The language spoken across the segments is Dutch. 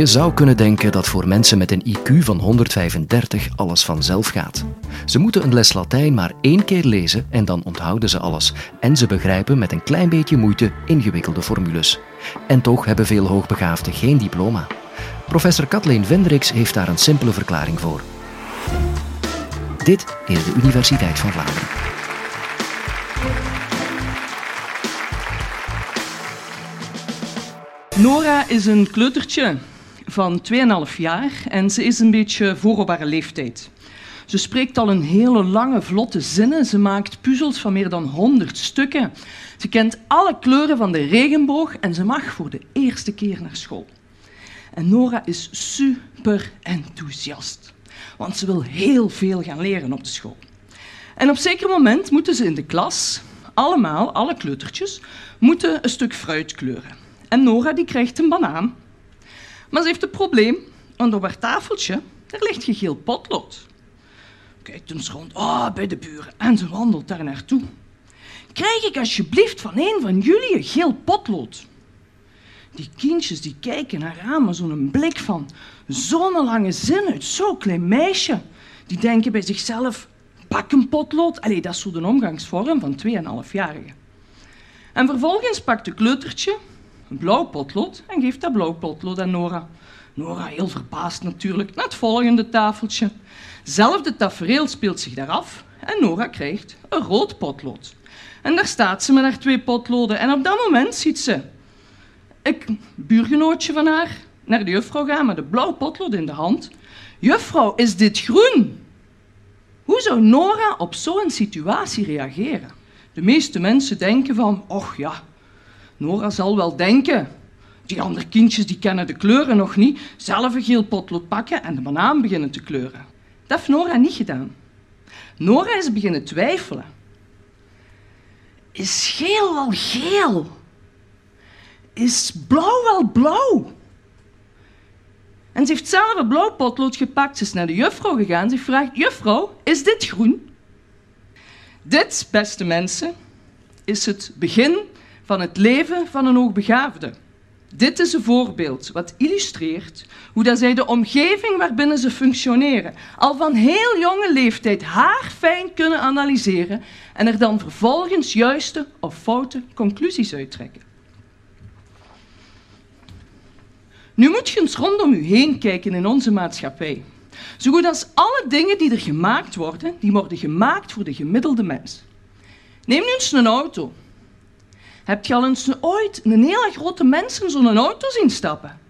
Je zou kunnen denken dat voor mensen met een IQ van 135 alles vanzelf gaat. Ze moeten een les Latijn maar één keer lezen en dan onthouden ze alles. En ze begrijpen met een klein beetje moeite ingewikkelde formules. En toch hebben veel hoogbegaafden geen diploma. Professor Kathleen Vendricks heeft daar een simpele verklaring voor. Dit is de Universiteit van Vlaanderen. Nora is een kleutertje van 2,5 jaar en ze is een beetje voor op haar leeftijd. Ze spreekt al een hele lange, vlotte zinnen. Ze maakt puzzels van meer dan 100 stukken. Ze kent alle kleuren van de regenboog en ze mag voor de eerste keer naar school. En Nora is super enthousiast, want ze wil heel veel gaan leren op de school. En op zeker moment moeten ze in de klas, allemaal, alle kleutertjes, moeten een stuk fruit kleuren. En Nora die krijgt een banaan. Maar ze heeft een probleem, want op haar tafeltje daar ligt geel potlood. Kijkt eens rond, oh, bij de buren, en ze wandelt daar naartoe. Krijg ik alsjeblieft van een van jullie een geel potlood? Die kindjes die kijken naar haar met zo'n blik van zo'n lange zin uit zo'n klein meisje. Die denken bij zichzelf, pak een potlood. Allee, dat is zo de omgangsvorm van 2,5-jarigen. En vervolgens pakt de kleutertje een blauw potlood en geeft dat blauw potlood aan Nora. Nora, heel verbaasd natuurlijk, naar het volgende tafeltje. Zelfde tafereel speelt zich daar af en Nora krijgt een rood potlood. En daar staat ze met haar twee potloden en op dat moment ziet ze een buurgenootje van haar naar de juffrouw gaan met een blauw potlood in de hand. Juffrouw, is dit groen? Hoe zou Nora op zo'n situatie reageren? De meeste mensen denken van, och ja, Nora zal wel denken. Die andere kindjes die kennen de kleuren nog niet. Zelf een geel potlood pakken en de banaan beginnen te kleuren. Dat heeft Nora niet gedaan. Nora is beginnen twijfelen. Is geel wel geel? Is blauw wel blauw? En ze heeft zelf een blauw potlood gepakt. Ze is naar de juffrouw gegaan. Ze vraagt, juffrouw, is dit groen? Dit, beste mensen, is het begin van het leven van een hoogbegaafde. Dit is een voorbeeld wat illustreert hoe dat zij de omgeving waarbinnen ze functioneren al van heel jonge leeftijd haarfijn kunnen analyseren en er dan vervolgens juiste of foute conclusies uittrekken. Nu moet je eens rondom u heen kijken in onze maatschappij. Zo goed als alle dingen die er gemaakt worden, die worden gemaakt voor de gemiddelde mens. Neem nu eens een auto. Heb je al eens ooit een hele grote mens in zo'n auto zien stappen?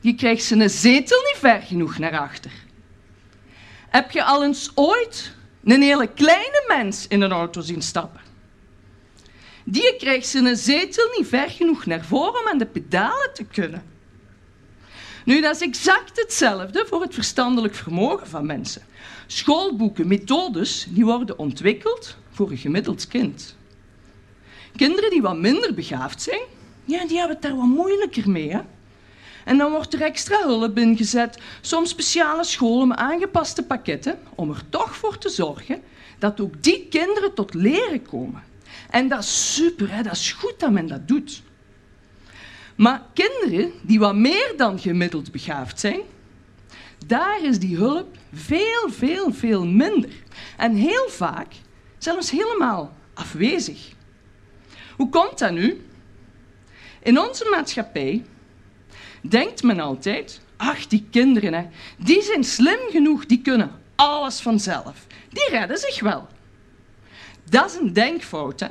Die krijgt zijn zetel niet ver genoeg naar achter. Heb je al eens ooit een hele kleine mens in een auto zien stappen? Die krijgt zijn zetel niet ver genoeg naar voren om aan de pedalen te kunnen. Nu, dat is exact hetzelfde voor het verstandelijk vermogen van mensen. Schoolboeken, methodes, die worden ontwikkeld voor een gemiddeld kind. Kinderen die wat minder begaafd zijn, ja, die hebben het daar wat moeilijker mee. Hè? En dan wordt er extra hulp ingezet, soms speciale scholen aangepaste pakketten, om er toch voor te zorgen dat ook die kinderen tot leren komen. En dat is super, hè? dat is goed dat men dat doet. Maar kinderen die wat meer dan gemiddeld begaafd zijn, daar is die hulp veel, veel, veel minder. En heel vaak zelfs helemaal afwezig. Hoe komt dat nu? In onze maatschappij denkt men altijd, ach, die kinderen, hè, die zijn slim genoeg, die kunnen alles vanzelf. Die redden zich wel. Dat is een denkfout. Hè?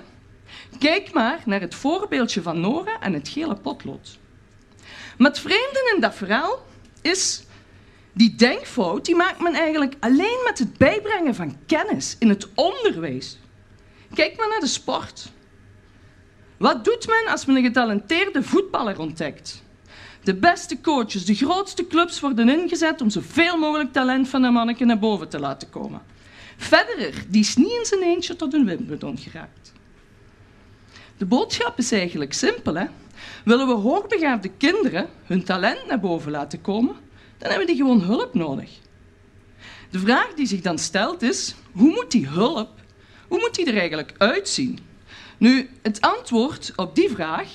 Kijk maar naar het voorbeeldje van Nora en het gele potlood. Maar het vreemde in dat verhaal is, die denkfout die maakt men eigenlijk alleen met het bijbrengen van kennis in het onderwijs. Kijk maar naar de sport. Wat doet men als men een getalenteerde voetballer ontdekt? De beste coaches, de grootste clubs worden ingezet om zoveel mogelijk talent van een manneke naar boven te laten komen. Federer, die is niet in zijn eentje tot een Wimbledon geraakt. De boodschap is eigenlijk simpel. Hè? Willen we hoogbegaafde kinderen hun talent naar boven laten komen, dan hebben die gewoon hulp nodig. De vraag die zich dan stelt is, hoe moet die hulp, hoe moet die er eigenlijk uitzien? Nu, het antwoord op die vraag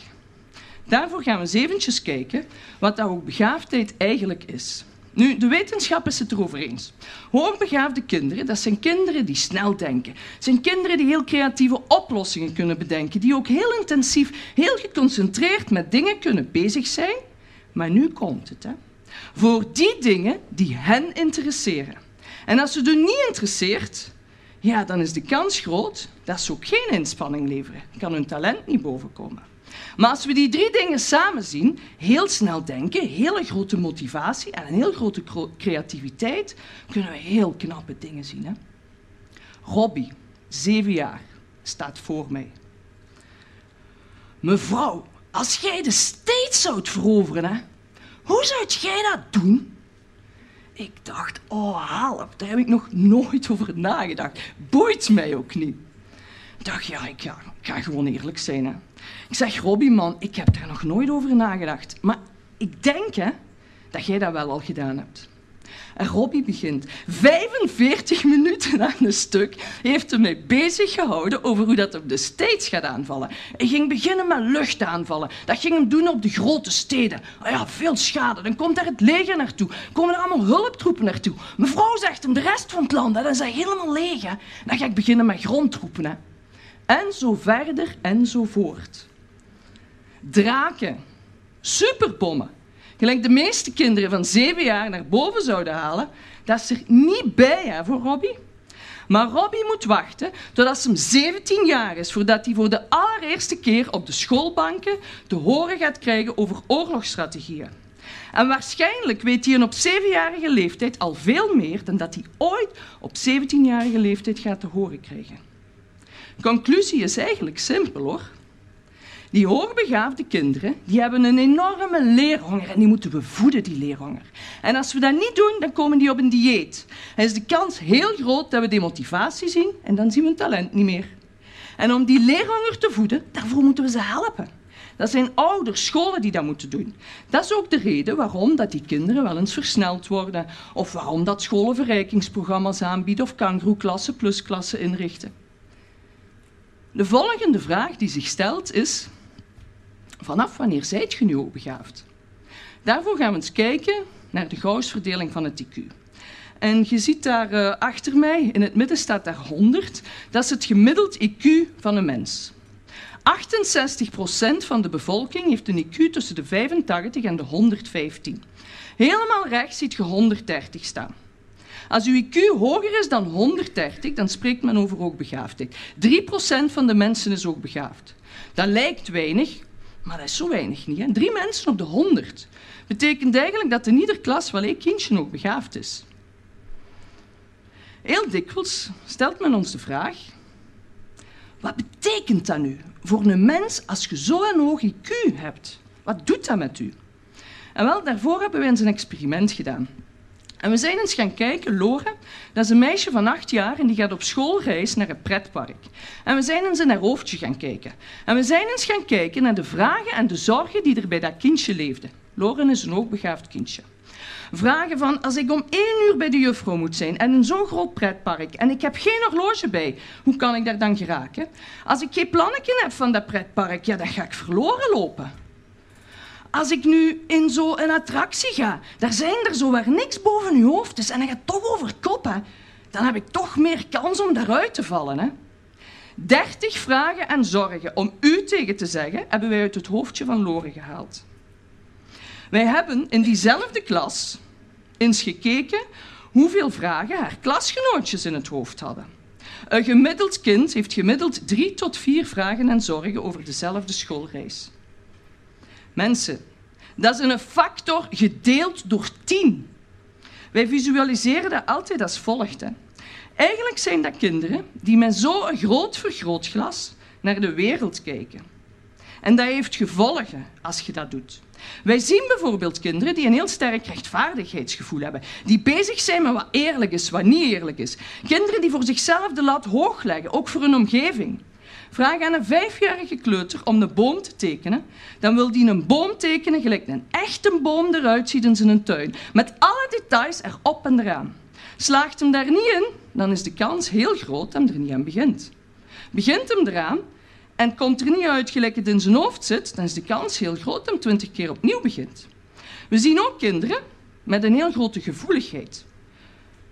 Daarvoor gaan we eens eventjes kijken wat dat hoogbegaafdheid eigenlijk is. Nu, de wetenschap is het erover eens. Hoogbegaafde kinderen, dat zijn kinderen die snel denken. Zijn kinderen die heel creatieve oplossingen kunnen bedenken, die ook heel intensief, heel geconcentreerd met dingen kunnen bezig zijn. Maar nu komt het, hè. Voor die dingen die hen interesseren. En als ze u niet interesseert, ja, dan is de kans groot dat ze ook geen inspanning leveren. Kan hun talent niet bovenkomen. Maar als we die drie dingen samen zien, heel snel denken, hele grote motivatie en een heel grote creativiteit, kunnen we heel knappe dingen zien. Hè? Robbie, zeven jaar, staat voor mij. Mevrouw, als jij de steeds zou veroveren, hè, hoe zou jij dat doen? Ik dacht, oh help, daar heb ik nog nooit over nagedacht. Boeit mij ook niet. Ik dacht, ja, ik ga, ga gewoon eerlijk zijn. Hè. Ik zeg, Robbie, man, ik heb daar nog nooit over nagedacht. Maar ik denk hè, dat jij dat wel al gedaan hebt. En Robbie begint 45 minuten aan een stuk, heeft hij mij bezig gehouden over hoe dat op de States gaat aanvallen. Hij ging beginnen met luchtaanvallen. Dat ging hem doen op de grote steden. Oh ja, veel schade. Dan komt daar het leger naartoe. Komen er allemaal hulptroepen naartoe. Mevrouw zegt hem, de rest van het land, dat is helemaal leeg. Dan ga ik beginnen met grondtroepen. Hè. En zo verder en zo voort. Draken, superbommen, gelijk de meeste kinderen van zeven jaar naar boven zouden halen, dat is er niet bij hè, voor Robbie. Maar Robbie moet wachten totdat ze 17 jaar is voordat hij voor de allereerste keer op de schoolbanken te horen gaat krijgen over oorlogsstrategieën. En waarschijnlijk weet hij op zevenjarige leeftijd al veel meer dan dat hij ooit op 17-jarige leeftijd gaat te horen krijgen. Conclusie is eigenlijk simpel hoor. Die hoogbegaafde kinderen die hebben een enorme leerhonger en die moeten we voeden, die leerhonger. En als we dat niet doen, dan komen die op een dieet. En is de kans heel groot dat we demotivatie zien en dan zien we hun talent niet meer. En om die leerhonger te voeden, daarvoor moeten we ze helpen. Dat zijn ouders, scholen die dat moeten doen. Dat is ook de reden waarom dat die kinderen wel eens versneld worden. Of waarom dat scholen verrijkingsprogramma's aanbieden of kangroeklassen, plusklassen inrichten. De volgende vraag die zich stelt is: vanaf wanneer zijt je nu begaafd? Daarvoor gaan we eens kijken naar de Gauss-verdeling van het IQ. En je ziet daar uh, achter mij, in het midden staat daar 100. Dat is het gemiddeld IQ van een mens. 68% van de bevolking heeft een IQ tussen de 85 en de 115. Helemaal rechts ziet je 130 staan. Als uw IQ hoger is dan 130, dan spreekt men over hoogbegaafdheid. 3% van de mensen is hoogbegaafd. Dat lijkt weinig, maar dat is zo weinig niet. Hè? Drie mensen op de 100 betekent eigenlijk dat in ieder klas wel één kindje ook begaafd is. Heel dikwijls stelt men ons de vraag: wat betekent dat nu voor een mens als je zo'n hoog IQ hebt? Wat doet dat met u? En wel, daarvoor hebben we eens een experiment gedaan. En we zijn eens gaan kijken, Lore, dat is een meisje van acht jaar en die gaat op schoolreis naar een pretpark. En we zijn eens in haar hoofdje gaan kijken. En we zijn eens gaan kijken naar de vragen en de zorgen die er bij dat kindje leefden. Loren is een hoogbegaafd kindje. Vragen van, als ik om één uur bij de juffrouw moet zijn en in zo'n groot pretpark en ik heb geen horloge bij, hoe kan ik daar dan geraken? Als ik geen plannetje heb van dat pretpark, ja, dan ga ik verloren lopen. Als ik nu in zo'n attractie ga, daar zijn er zo waar niks boven je hoofd is en dan gaat toch over kop, dan heb ik toch meer kans om daaruit te vallen. Hè? 30 vragen en zorgen om u tegen te zeggen, hebben wij uit het hoofdje van Lore gehaald. Wij hebben in diezelfde klas eens gekeken hoeveel vragen haar klasgenootjes in het hoofd hadden. Een gemiddeld kind heeft gemiddeld drie tot vier vragen en zorgen over dezelfde schoolreis. Mensen, dat is een factor gedeeld door 10. Wij visualiseren dat altijd als volgt. Hè. Eigenlijk zijn dat kinderen die met zo'n groot vergrootglas naar de wereld kijken. En dat heeft gevolgen als je dat doet. Wij zien bijvoorbeeld kinderen die een heel sterk rechtvaardigheidsgevoel hebben, die bezig zijn met wat eerlijk is, wat niet eerlijk is. Kinderen die voor zichzelf de lat hoog leggen, ook voor hun omgeving. Vraag aan een vijfjarige kleuter om de boom te tekenen, dan wil die een boom tekenen gelijk een echte boom eruit ziet in zijn tuin, met alle details erop en eraan. Slaagt hem daar niet in, dan is de kans heel groot dat hij er niet aan begint. Begint hem eraan en komt er niet uit gelijk het in zijn hoofd zit, dan is de kans heel groot dat hij twintig keer opnieuw begint. We zien ook kinderen met een heel grote gevoeligheid.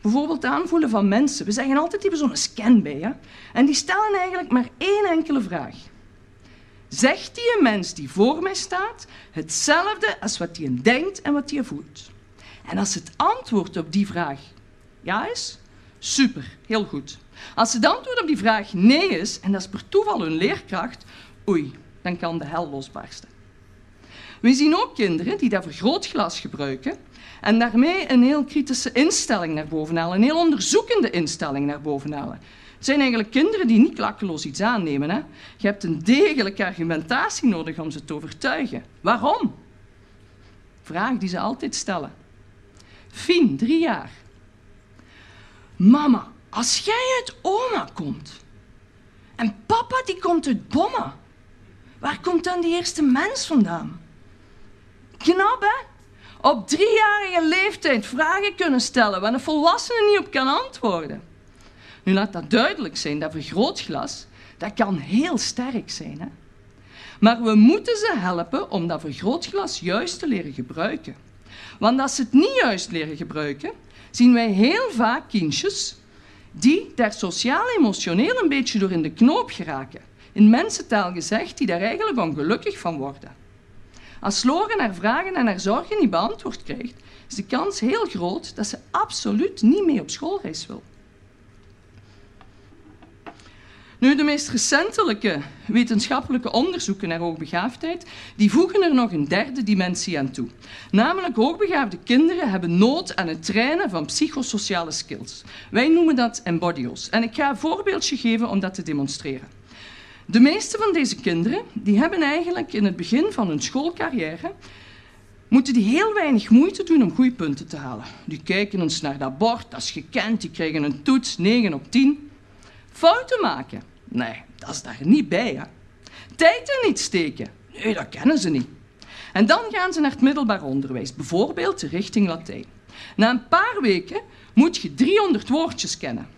Bijvoorbeeld aanvoelen van mensen. We zeggen altijd, die hebben zo'n scan bij. Hè? En die stellen eigenlijk maar één enkele vraag. Zegt die een mens die voor mij staat hetzelfde als wat hij denkt en wat hij voelt? En als het antwoord op die vraag ja is, super, heel goed. Als het antwoord op die vraag nee is, en dat is per toeval hun leerkracht, oei, dan kan de hel losbarsten. We zien ook kinderen die dat vergrootglas gebruiken en daarmee een heel kritische instelling naar boven halen, een heel onderzoekende instelling naar boven halen. Het zijn eigenlijk kinderen die niet klakkeloos iets aannemen. Hè? Je hebt een degelijke argumentatie nodig om ze te overtuigen. Waarom? Vraag die ze altijd stellen. Fien, drie jaar. Mama, als jij uit oma komt en papa die komt uit bommen, waar komt dan die eerste mens vandaan? Knap, hè? Op driejarige leeftijd vragen kunnen stellen waar een volwassene niet op kan antwoorden. Nu laat dat duidelijk zijn, dat vergrootglas, dat kan heel sterk zijn. Hè? Maar we moeten ze helpen om dat vergrootglas juist te leren gebruiken. Want als ze het niet juist leren gebruiken, zien wij heel vaak kindjes die daar sociaal-emotioneel een beetje door in de knoop geraken. In mensentaal gezegd, die daar eigenlijk ongelukkig van worden. Als Loren haar vragen en haar zorgen niet beantwoord krijgt, is de kans heel groot dat ze absoluut niet mee op schoolreis wil. Nu, de meest recentelijke wetenschappelijke onderzoeken naar hoogbegaafdheid die voegen er nog een derde dimensie aan toe. Namelijk, hoogbegaafde kinderen hebben nood aan het trainen van psychosociale skills. Wij noemen dat embodios. En ik ga een voorbeeldje geven om dat te demonstreren. De meeste van deze kinderen die hebben eigenlijk in het begin van hun schoolcarrière moeten die heel weinig moeite doen om goede punten te halen. Die kijken eens naar dat bord, dat is gekend, die krijgen een toets 9 op 10. Fouten maken? Nee, dat is daar niet bij. Hè. Tijd er niet steken? Nee, dat kennen ze niet. En dan gaan ze naar het middelbaar onderwijs, bijvoorbeeld richting Latijn. Na een paar weken moet je 300 woordjes kennen.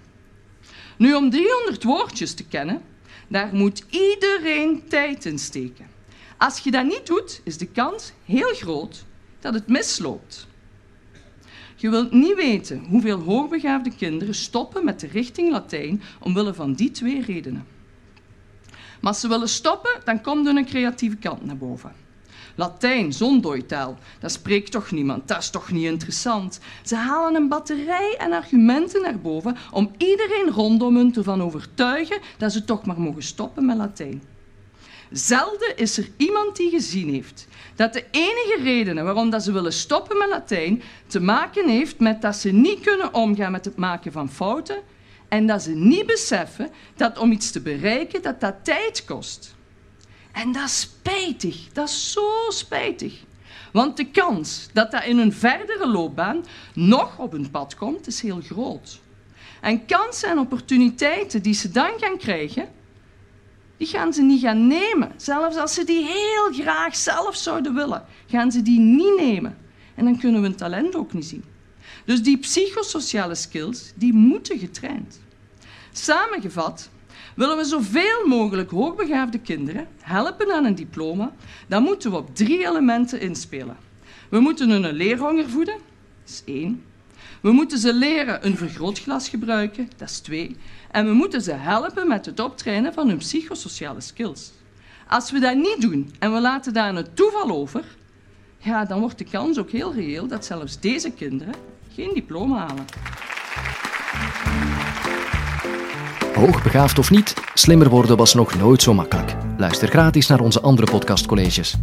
Nu, om 300 woordjes te kennen, daar moet iedereen tijd in steken. Als je dat niet doet, is de kans heel groot dat het misloopt. Je wilt niet weten hoeveel hoogbegaafde kinderen stoppen met de richting Latijn omwille van die twee redenen. Maar als ze willen stoppen, dan komt hun creatieve kant naar boven. Latijn, zo'n dooitaal, dat spreekt toch niemand, dat is toch niet interessant. Ze halen een batterij en argumenten naar boven om iedereen rondom hun ervan overtuigen dat ze toch maar mogen stoppen met Latijn. Zelden is er iemand die gezien heeft dat de enige redenen waarom dat ze willen stoppen met Latijn te maken heeft met dat ze niet kunnen omgaan met het maken van fouten en dat ze niet beseffen dat om iets te bereiken dat dat tijd kost. En dat is spijtig, dat is zo spijtig. Want de kans dat dat in hun verdere loopbaan nog op hun pad komt, is heel groot. En kansen en opportuniteiten die ze dan gaan krijgen, die gaan ze niet gaan nemen. Zelfs als ze die heel graag zelf zouden willen, gaan ze die niet nemen. En dan kunnen we hun talent ook niet zien. Dus die psychosociale skills, die moeten getraind. Samengevat, willen we zoveel mogelijk hoogbegaafde kinderen helpen aan een diploma, dan moeten we op drie elementen inspelen. We moeten hun een leerhonger voeden, dat is één. We moeten ze leren een vergrootglas gebruiken, dat is twee. En we moeten ze helpen met het optrainen van hun psychosociale skills. Als we dat niet doen en we laten daar een toeval over, ja, dan wordt de kans ook heel reëel dat zelfs deze kinderen geen diploma halen. Hoogbegaafd of niet, slimmer worden was nog nooit zo makkelijk. Luister gratis naar onze andere podcastcolleges.